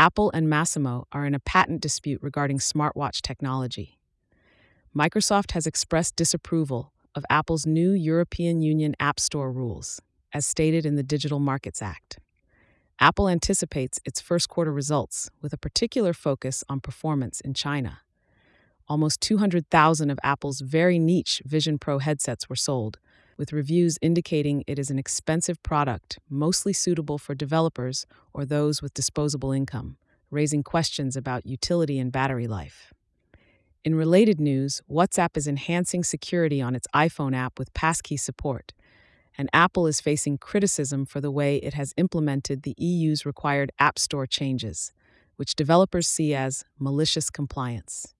Apple and Masimo are in a patent dispute regarding smartwatch technology. Microsoft has expressed disapproval of Apple's new European Union App Store rules, as stated in the Digital Markets Act. Apple anticipates its first quarter results with a particular focus on performance in China. Almost 200,000 of Apple's very niche Vision Pro headsets were sold, with reviews indicating it is an expensive product, mostly suitable for developers or those with disposable income, raising questions about utility and battery life. In related news, WhatsApp is enhancing security on its iPhone app with passkey support, and Apple is facing criticism for the way it has implemented the EU's required App Store changes, which developers see as malicious compliance.